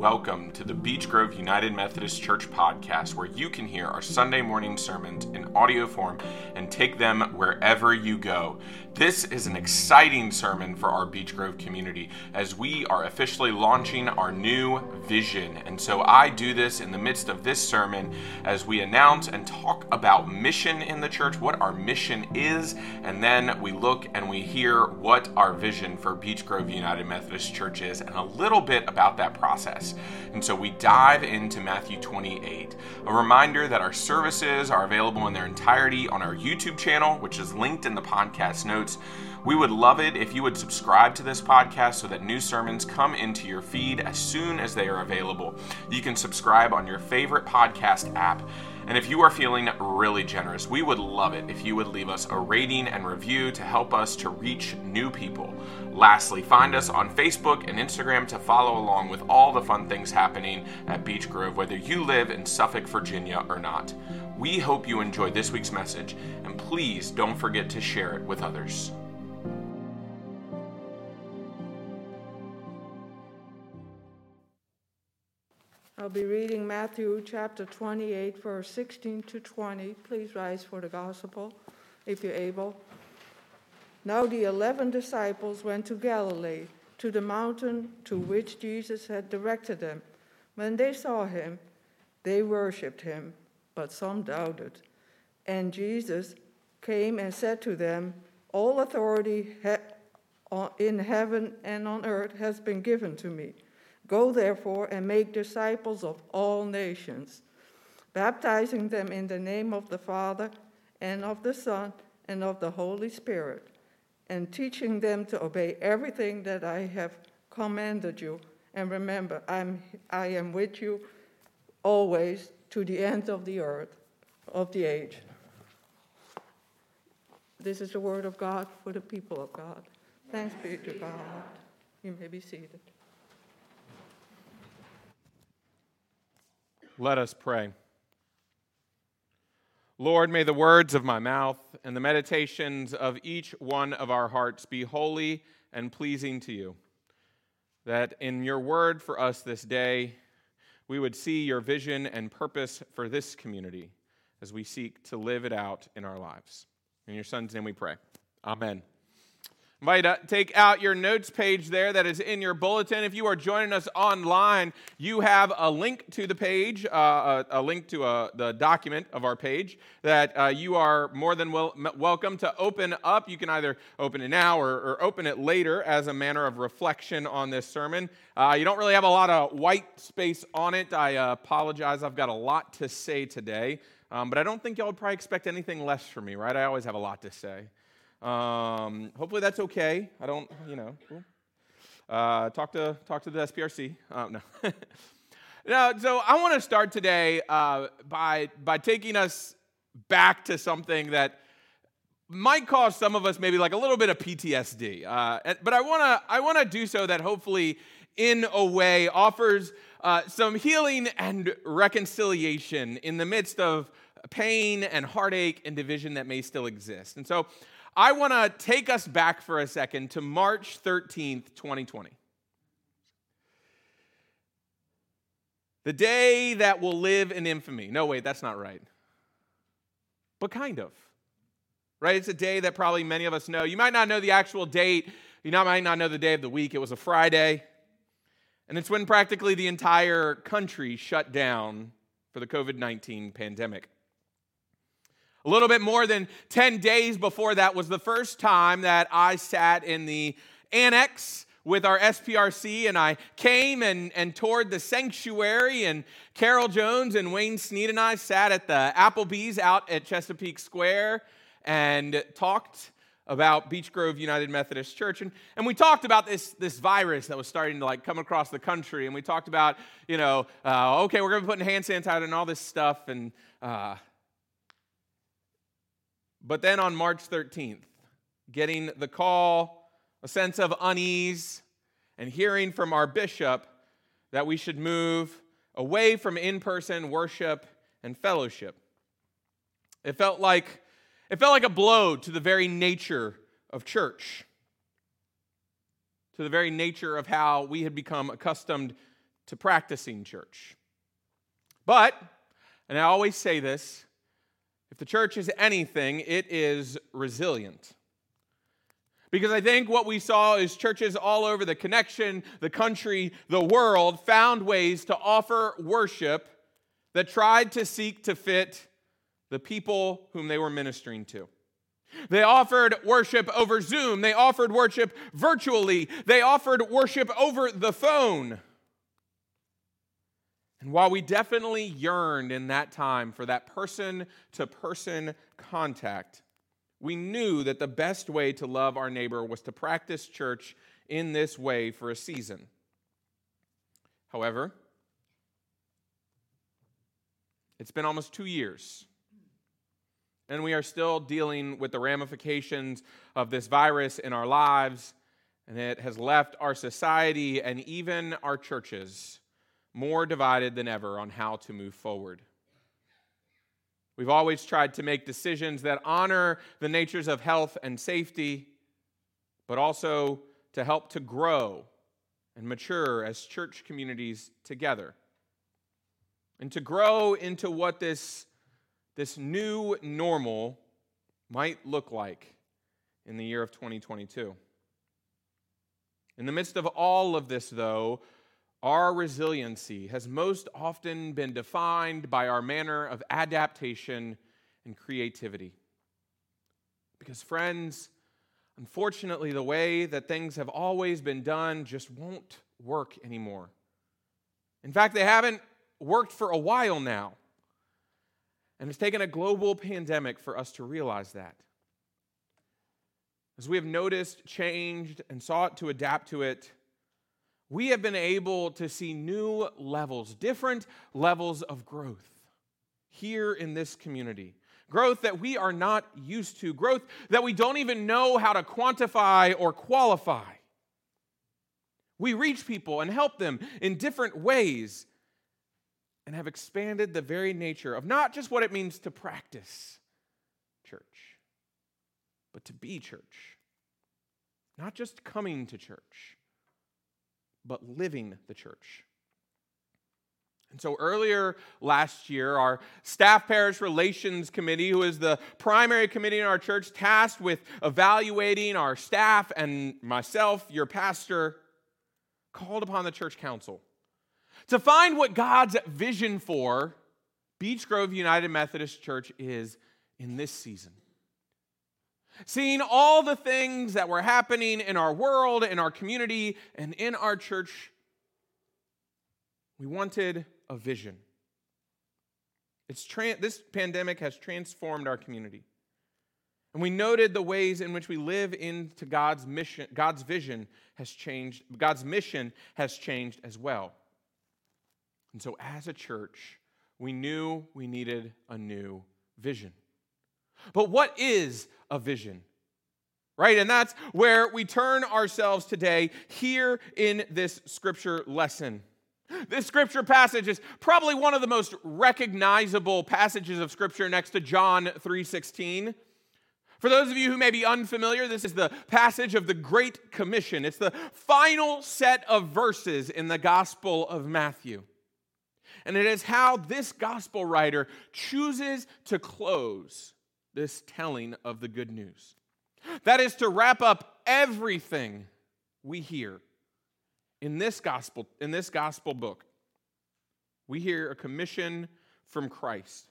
welcome to the Beech Grove United Methodist Church podcast, where you can hear our Sunday morning sermons in audio form and take them wherever you go. This is an exciting sermon for our Beech Grove community as we are officially launching our new vision. And so I do this in the midst of this sermon as we announce and talk about mission in the church, what our mission is, and then we look and we hear what our vision for Beech Grove United Methodist Church is and a little bit about that process. And so we dive into Matthew 28. A reminder that our services are available in their entirety on our YouTube channel, which is linked in the podcast notes. We would love it if you would subscribe to this podcast so that new sermons come into your feed as soon as they are available. You can subscribe on your favorite podcast app. And if you are feeling really generous, we would love it if you would leave us a rating and review to help us to reach new people. Lastly, find us on Facebook and Instagram to follow along with all the fun things happening at Beech Grove, whether you live in Suffolk, Virginia or not. We hope you enjoyed this week's message, and please don't forget to share it with others. I'll be reading Matthew chapter 28, verse 16 to 20. Please rise for the gospel if you're able. Now the eleven disciples went to Galilee, to the mountain to which Jesus had directed them. When they saw him, they worshipped him but some doubted. And Jesus came and said to them, All authority uh, in heaven and on earth has been given to me. Go therefore and make disciples of all nations, baptizing them in the name of the Father and of the Son and of the Holy Spirit, and teaching them to obey everything that I have commanded you. And remember, I'm, I am with you always to the end of the earth, of the age. This is the word of God for the people of God. Thanks be to God. You may be seated. Let us pray. Lord, may the words of my mouth and the meditations of each one of our hearts be holy and pleasing to you. That in your word for us this day, we would see your vision and purpose for this community as we seek to live it out in our lives. In your son's name we pray. Amen invite to take out your notes page there that is in your bulletin. If you are joining us online, you have a link to the page, uh, a, a, link to uh, the document of our page that uh, you are more than wel- welcome to open up. You can either open it now or, or, open it later as a manner of reflection on this sermon. Uh, you don't really have a lot of white space on it. I uh, apologize. I've got a lot to say today. Um, but I don't think y'all would probably expect anything less from me, right? I always have a lot to say. Um, hopefully that's okay. I don't, you know. Uh, talk to talk to the SPRC. Uh, no. now, so I want to start today uh, by by taking us back to something that might cause some of us maybe like a little bit of PTSD. Uh, but I want to I want to do so that hopefully in a way offers uh, some healing and reconciliation in the midst of pain and heartache and division that may still exist. And so I want to take us back for a second to March 13th, 2020. The day that will live in infamy. No, wait, that's not right. But kind of. Right? It's a day that probably many of us know. You might not know the actual date. You might not know the day of the week. It was a Friday. And it's when practically the entire country shut down for the COVID 19 pandemic. A little bit more than 10 days before that was the first time that I sat in the annex with our SPRC and I came and, and toured the sanctuary and Carol Jones and Wayne Sneed and I sat at the Applebee's out at Chesapeake Square and talked about Beech Grove United Methodist Church. And, and we talked about this, this virus that was starting to like come across the country. And we talked about, you know, uh, okay, we're going to be putting hand sanitizer and all this stuff. And uh, but then on March 13th, getting the call, a sense of unease, and hearing from our bishop that we should move away from in person worship and fellowship. It felt like it felt like a blow to the very nature of church, to the very nature of how we had become accustomed to practicing church. But, and I always say this, if the church is anything, it is resilient. Because I think what we saw is churches all over the connection, the country, the world found ways to offer worship that tried to seek to fit the people whom they were ministering to. They offered worship over Zoom. They offered worship virtually. They offered worship over the phone. And while we definitely yearned in that time for that person to person contact, we knew that the best way to love our neighbor was to practice church in this way for a season. However, it's been almost two years, and we are still dealing with the ramifications of this virus in our lives, and it has left our society and even our churches more divided than ever on how to move forward. We've always tried to make decisions that honor the natures of health and safety, but also to help to grow and mature as church communities together. And to grow into what this, this new normal might look like in the year of 2022. In the midst of all of this, though, our resiliency has most often been defined by our manner of adaptation and creativity. Because, friends, unfortunately, the way that things have always been done just won't work anymore. In fact, they haven't worked for a while now. And it's taken a global pandemic for us to realize that. As we have noticed, changed, and sought to adapt to it, we have been able to see new levels, different levels of growth here in this community. Growth that we are not used to, growth that we don't even know how to quantify or qualify. We reach people and help them in different ways and have expanded the very nature of not just what it means to practice church, but to be church. Not just coming to church but living the church. And so earlier last year, our staff parish relations committee, who is the primary committee in our church tasked with evaluating our staff and myself, your pastor, called upon the church council to find what God's vision for Beech Grove United Methodist Church is in this season. Seeing all the things that were happening in our world, in our community, and in our church, we wanted a vision. It's tra- this pandemic has transformed our community. And we noted the ways in which we live into God's mission, God's vision has changed, God's mission has changed as well. And so, as a church, we knew we needed a new vision. But what is a vision? Right? And that's where we turn ourselves today here in this scripture lesson. This scripture passage is probably one of the most recognizable passages of scripture next to John 3:16. For those of you who may be unfamiliar, this is the passage of the Great Commission. It's the final set of verses in the Gospel of Matthew. And it is how this gospel writer chooses to close this telling of the good news. That is to wrap up everything we hear in this gospel in this gospel book. We hear a commission from Christ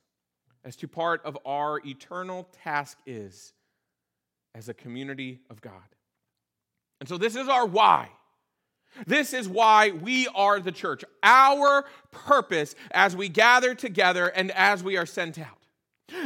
as to part of our eternal task is as a community of God. And so this is our why. This is why we are the church. Our purpose as we gather together and as we are sent out.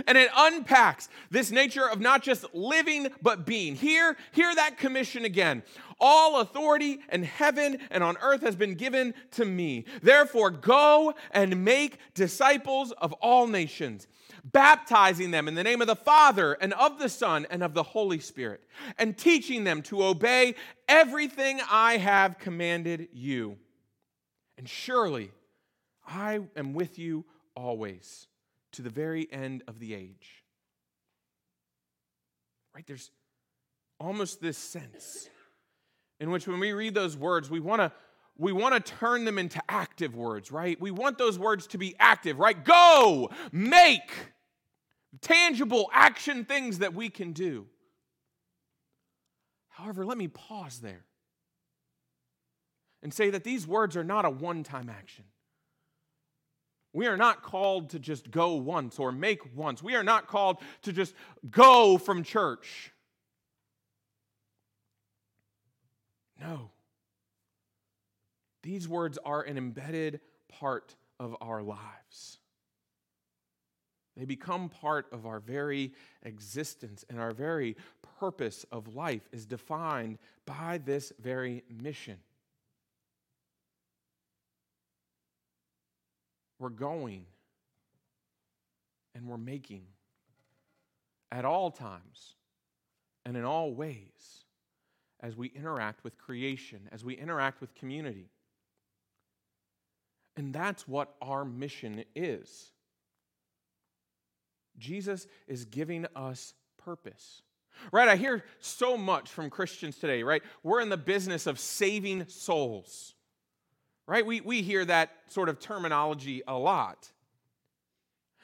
And it unpacks this nature of not just living, but being. Hear, hear that commission again. All authority in heaven and on earth has been given to me. Therefore, go and make disciples of all nations, baptizing them in the name of the Father and of the Son and of the Holy Spirit, and teaching them to obey everything I have commanded you. And surely I am with you always to the very end of the age. Right? There's almost this sense in which when we read those words, we want to we want to turn them into active words, right? We want those words to be active, right? Go, make tangible action things that we can do. However, let me pause there and say that these words are not a one time action. We are not called to just go once or make once. We are not called to just go from church. No. These words are an embedded part of our lives. They become part of our very existence, and our very purpose of life is defined by this very mission. We're going and we're making at all times and in all ways as we interact with creation, as we interact with community. And that's what our mission is. Jesus is giving us purpose. Right? I hear so much from Christians today, right? We're in the business of saving souls. Right? We, we hear that sort of terminology a lot.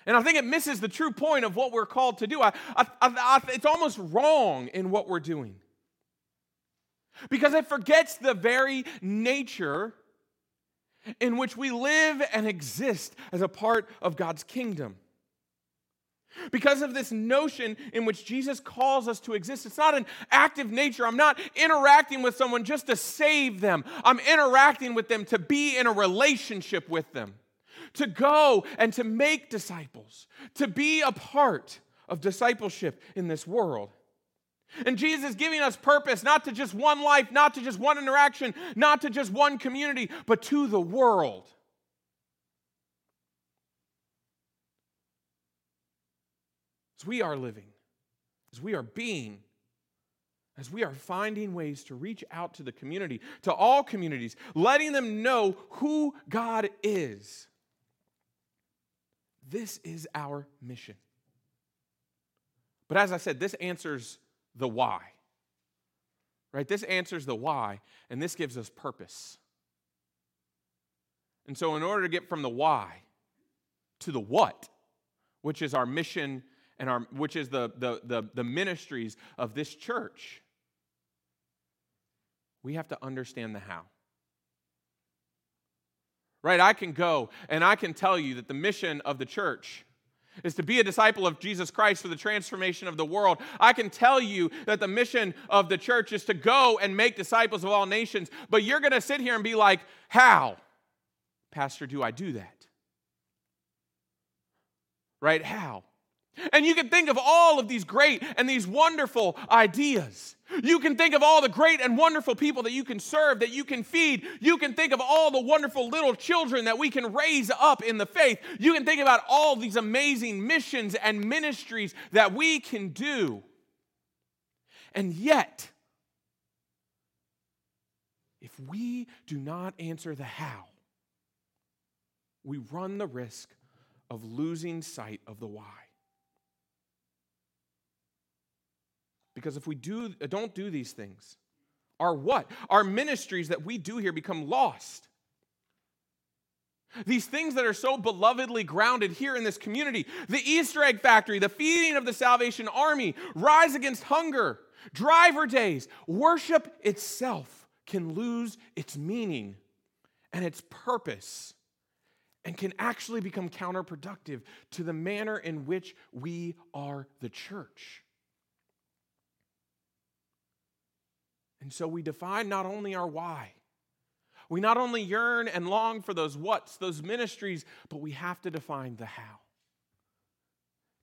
And I think it misses the true point of what we're called to do. I, I, I, it's almost wrong in what we're doing. Because it forgets the very nature in which we live and exist as a part of God's kingdom. Because of this notion in which Jesus calls us to exist, it's not an active nature. I'm not interacting with someone just to save them, I'm interacting with them to be in a relationship with them, to go and to make disciples, to be a part of discipleship in this world. And Jesus is giving us purpose, not to just one life, not to just one interaction, not to just one community, but to the world. As we are living, as we are being, as we are finding ways to reach out to the community, to all communities, letting them know who God is. This is our mission. But as I said, this answers the why. Right? This answers the why, and this gives us purpose. And so, in order to get from the why to the what, which is our mission and our which is the, the, the, the ministries of this church, we have to understand the how. Right? I can go and I can tell you that the mission of the church is to be a disciple of Jesus Christ for the transformation of the world. I can tell you that the mission of the church is to go and make disciples of all nations, but you're going to sit here and be like, How, Pastor, do I do that? Right? How? And you can think of all of these great and these wonderful ideas. You can think of all the great and wonderful people that you can serve, that you can feed. You can think of all the wonderful little children that we can raise up in the faith. You can think about all these amazing missions and ministries that we can do. And yet, if we do not answer the how, we run the risk of losing sight of the why. Because if we do, don't do these things, our what? Our ministries that we do here become lost. These things that are so belovedly grounded here in this community the Easter egg factory, the feeding of the Salvation Army, rise against hunger, driver days, worship itself can lose its meaning and its purpose and can actually become counterproductive to the manner in which we are the church. And so we define not only our why, we not only yearn and long for those what's, those ministries, but we have to define the how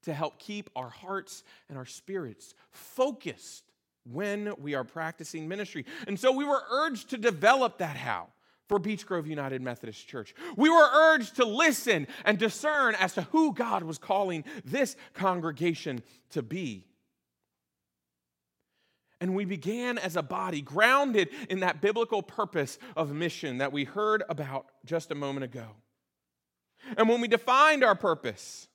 to help keep our hearts and our spirits focused when we are practicing ministry. And so we were urged to develop that how for Beech Grove United Methodist Church. We were urged to listen and discern as to who God was calling this congregation to be. And we began as a body, grounded in that biblical purpose of mission that we heard about just a moment ago. And when we defined our purpose,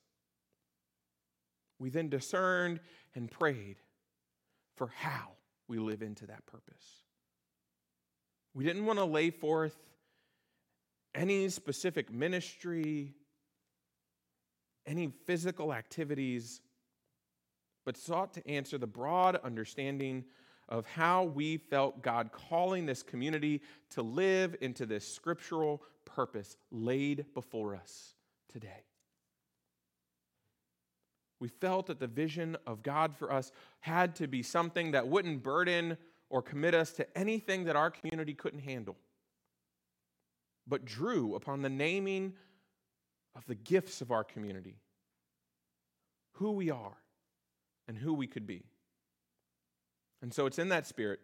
we then discerned and prayed for how we live into that purpose. We didn't want to lay forth any specific ministry, any physical activities, but sought to answer the broad understanding of how we felt God calling this community to live into this scriptural purpose laid before us today. We felt that the vision of God for us had to be something that wouldn't burden or commit us to anything that our community couldn't handle, but drew upon the naming of the gifts of our community, who we are, and who we could be. And so it's in that spirit.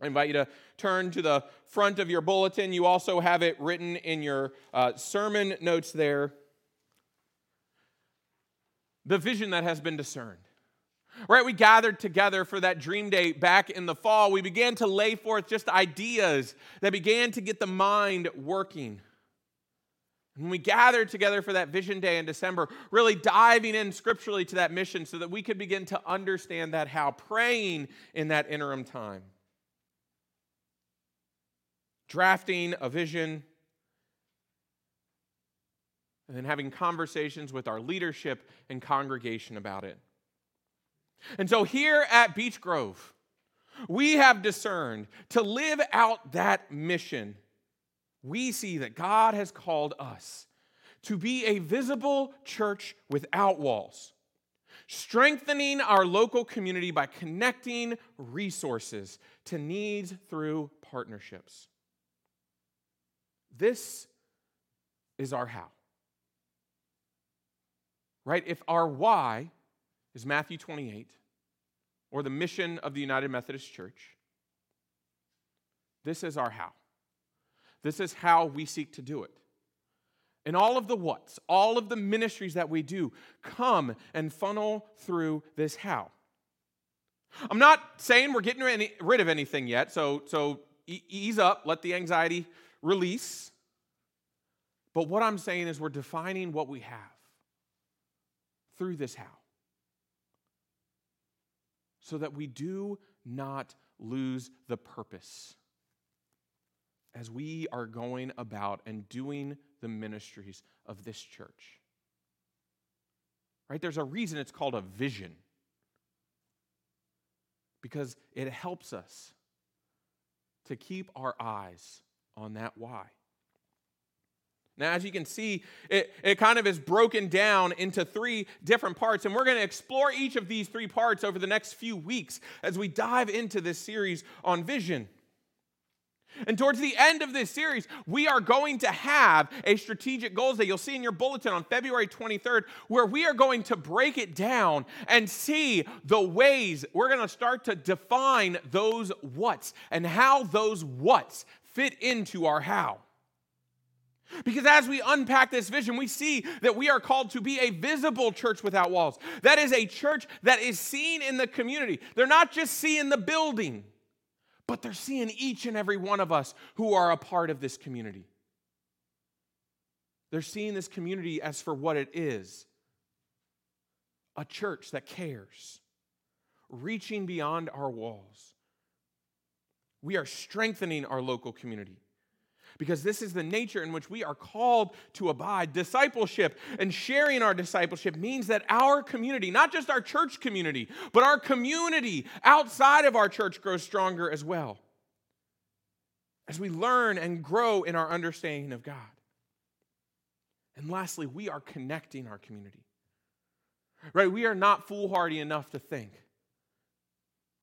I invite you to turn to the front of your bulletin. You also have it written in your uh, sermon notes there. The vision that has been discerned. Right, we gathered together for that dream day back in the fall. We began to lay forth just ideas that began to get the mind working. When we gathered together for that vision day in December, really diving in scripturally to that mission so that we could begin to understand that how, praying in that interim time, drafting a vision, and then having conversations with our leadership and congregation about it. And so here at Beech Grove, we have discerned to live out that mission we see that God has called us to be a visible church without walls, strengthening our local community by connecting resources to needs through partnerships. This is our how. Right? If our why is Matthew 28 or the mission of the United Methodist Church, this is our how. This is how we seek to do it. And all of the what's, all of the ministries that we do come and funnel through this how. I'm not saying we're getting rid of anything yet, so, so ease up, let the anxiety release. But what I'm saying is we're defining what we have through this how. So that we do not lose the purpose as we are going about and doing the ministries of this church. Right? There's a reason it's called a vision. Because it helps us to keep our eyes on that why. Now, as you can see, it, it kind of is broken down into three different parts, and we're going to explore each of these three parts over the next few weeks as we dive into this series on vision. And towards the end of this series, we are going to have a strategic goals that you'll see in your bulletin on February 23rd, where we are going to break it down and see the ways we're going to start to define those what's and how those what's fit into our how. Because as we unpack this vision, we see that we are called to be a visible church without walls. That is a church that is seen in the community. They're not just seeing the building but they're seeing each and every one of us who are a part of this community. They're seeing this community as for what it is a church that cares, reaching beyond our walls. We are strengthening our local community because this is the nature in which we are called to abide. Discipleship and sharing our discipleship means that our community, not just our church community, but our community outside of our church grows stronger as well. As we learn and grow in our understanding of God. And lastly, we are connecting our community. Right? We are not foolhardy enough to think,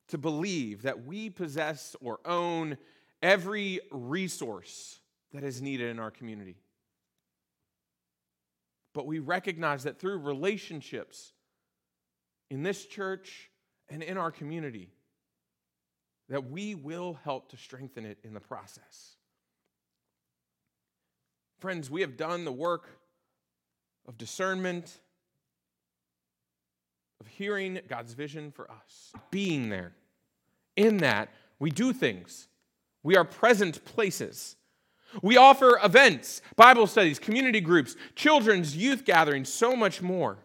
to believe that we possess or own every resource that is needed in our community. But we recognize that through relationships in this church and in our community, that we will help to strengthen it in the process. Friends, we have done the work of discernment, of hearing God's vision for us, being there. In that, we do things, we are present places. We offer events, Bible studies, community groups, children's youth gatherings, so much more.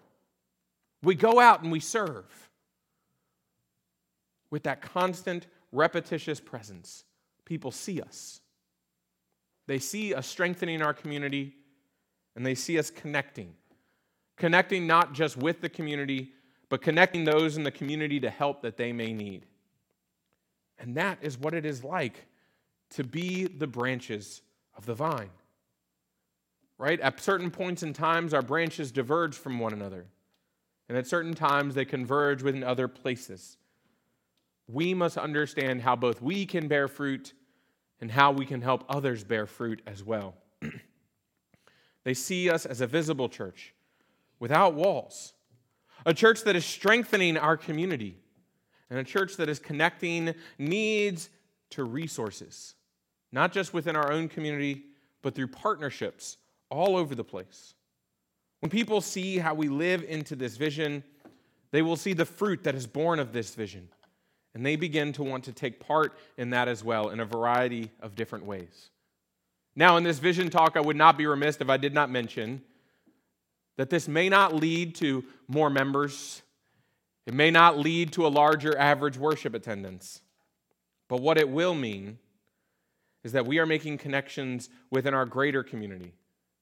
We go out and we serve with that constant, repetitious presence. People see us. They see us strengthening our community and they see us connecting. Connecting not just with the community, but connecting those in the community to help that they may need. And that is what it is like to be the branches of the vine. Right? At certain points in times, our branches diverge from one another. And at certain times, they converge within other places. We must understand how both we can bear fruit and how we can help others bear fruit as well. they see us as a visible church without walls, a church that is strengthening our community, and a church that is connecting needs to resources, not just within our own community, but through partnerships all over the place. When people see how we live into this vision, they will see the fruit that is born of this vision. And they begin to want to take part in that as well in a variety of different ways. Now, in this vision talk, I would not be remiss if I did not mention that this may not lead to more members, it may not lead to a larger average worship attendance. But what it will mean is that we are making connections within our greater community,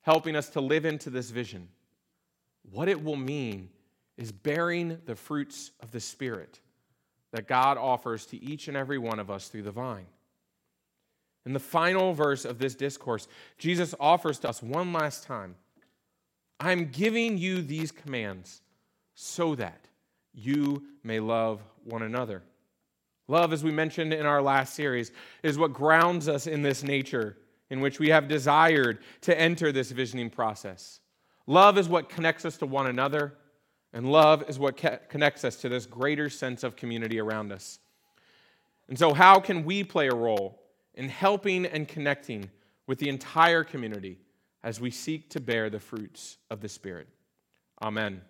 helping us to live into this vision. What it will mean is bearing the fruits of the Spirit that God offers to each and every one of us through the vine. In the final verse of this discourse, Jesus offers to us one last time I'm giving you these commands so that you may love one another. Love, as we mentioned in our last series, is what grounds us in this nature in which we have desired to enter this visioning process. Love is what connects us to one another, and love is what connects us to this greater sense of community around us. And so, how can we play a role in helping and connecting with the entire community as we seek to bear the fruits of the Spirit? Amen.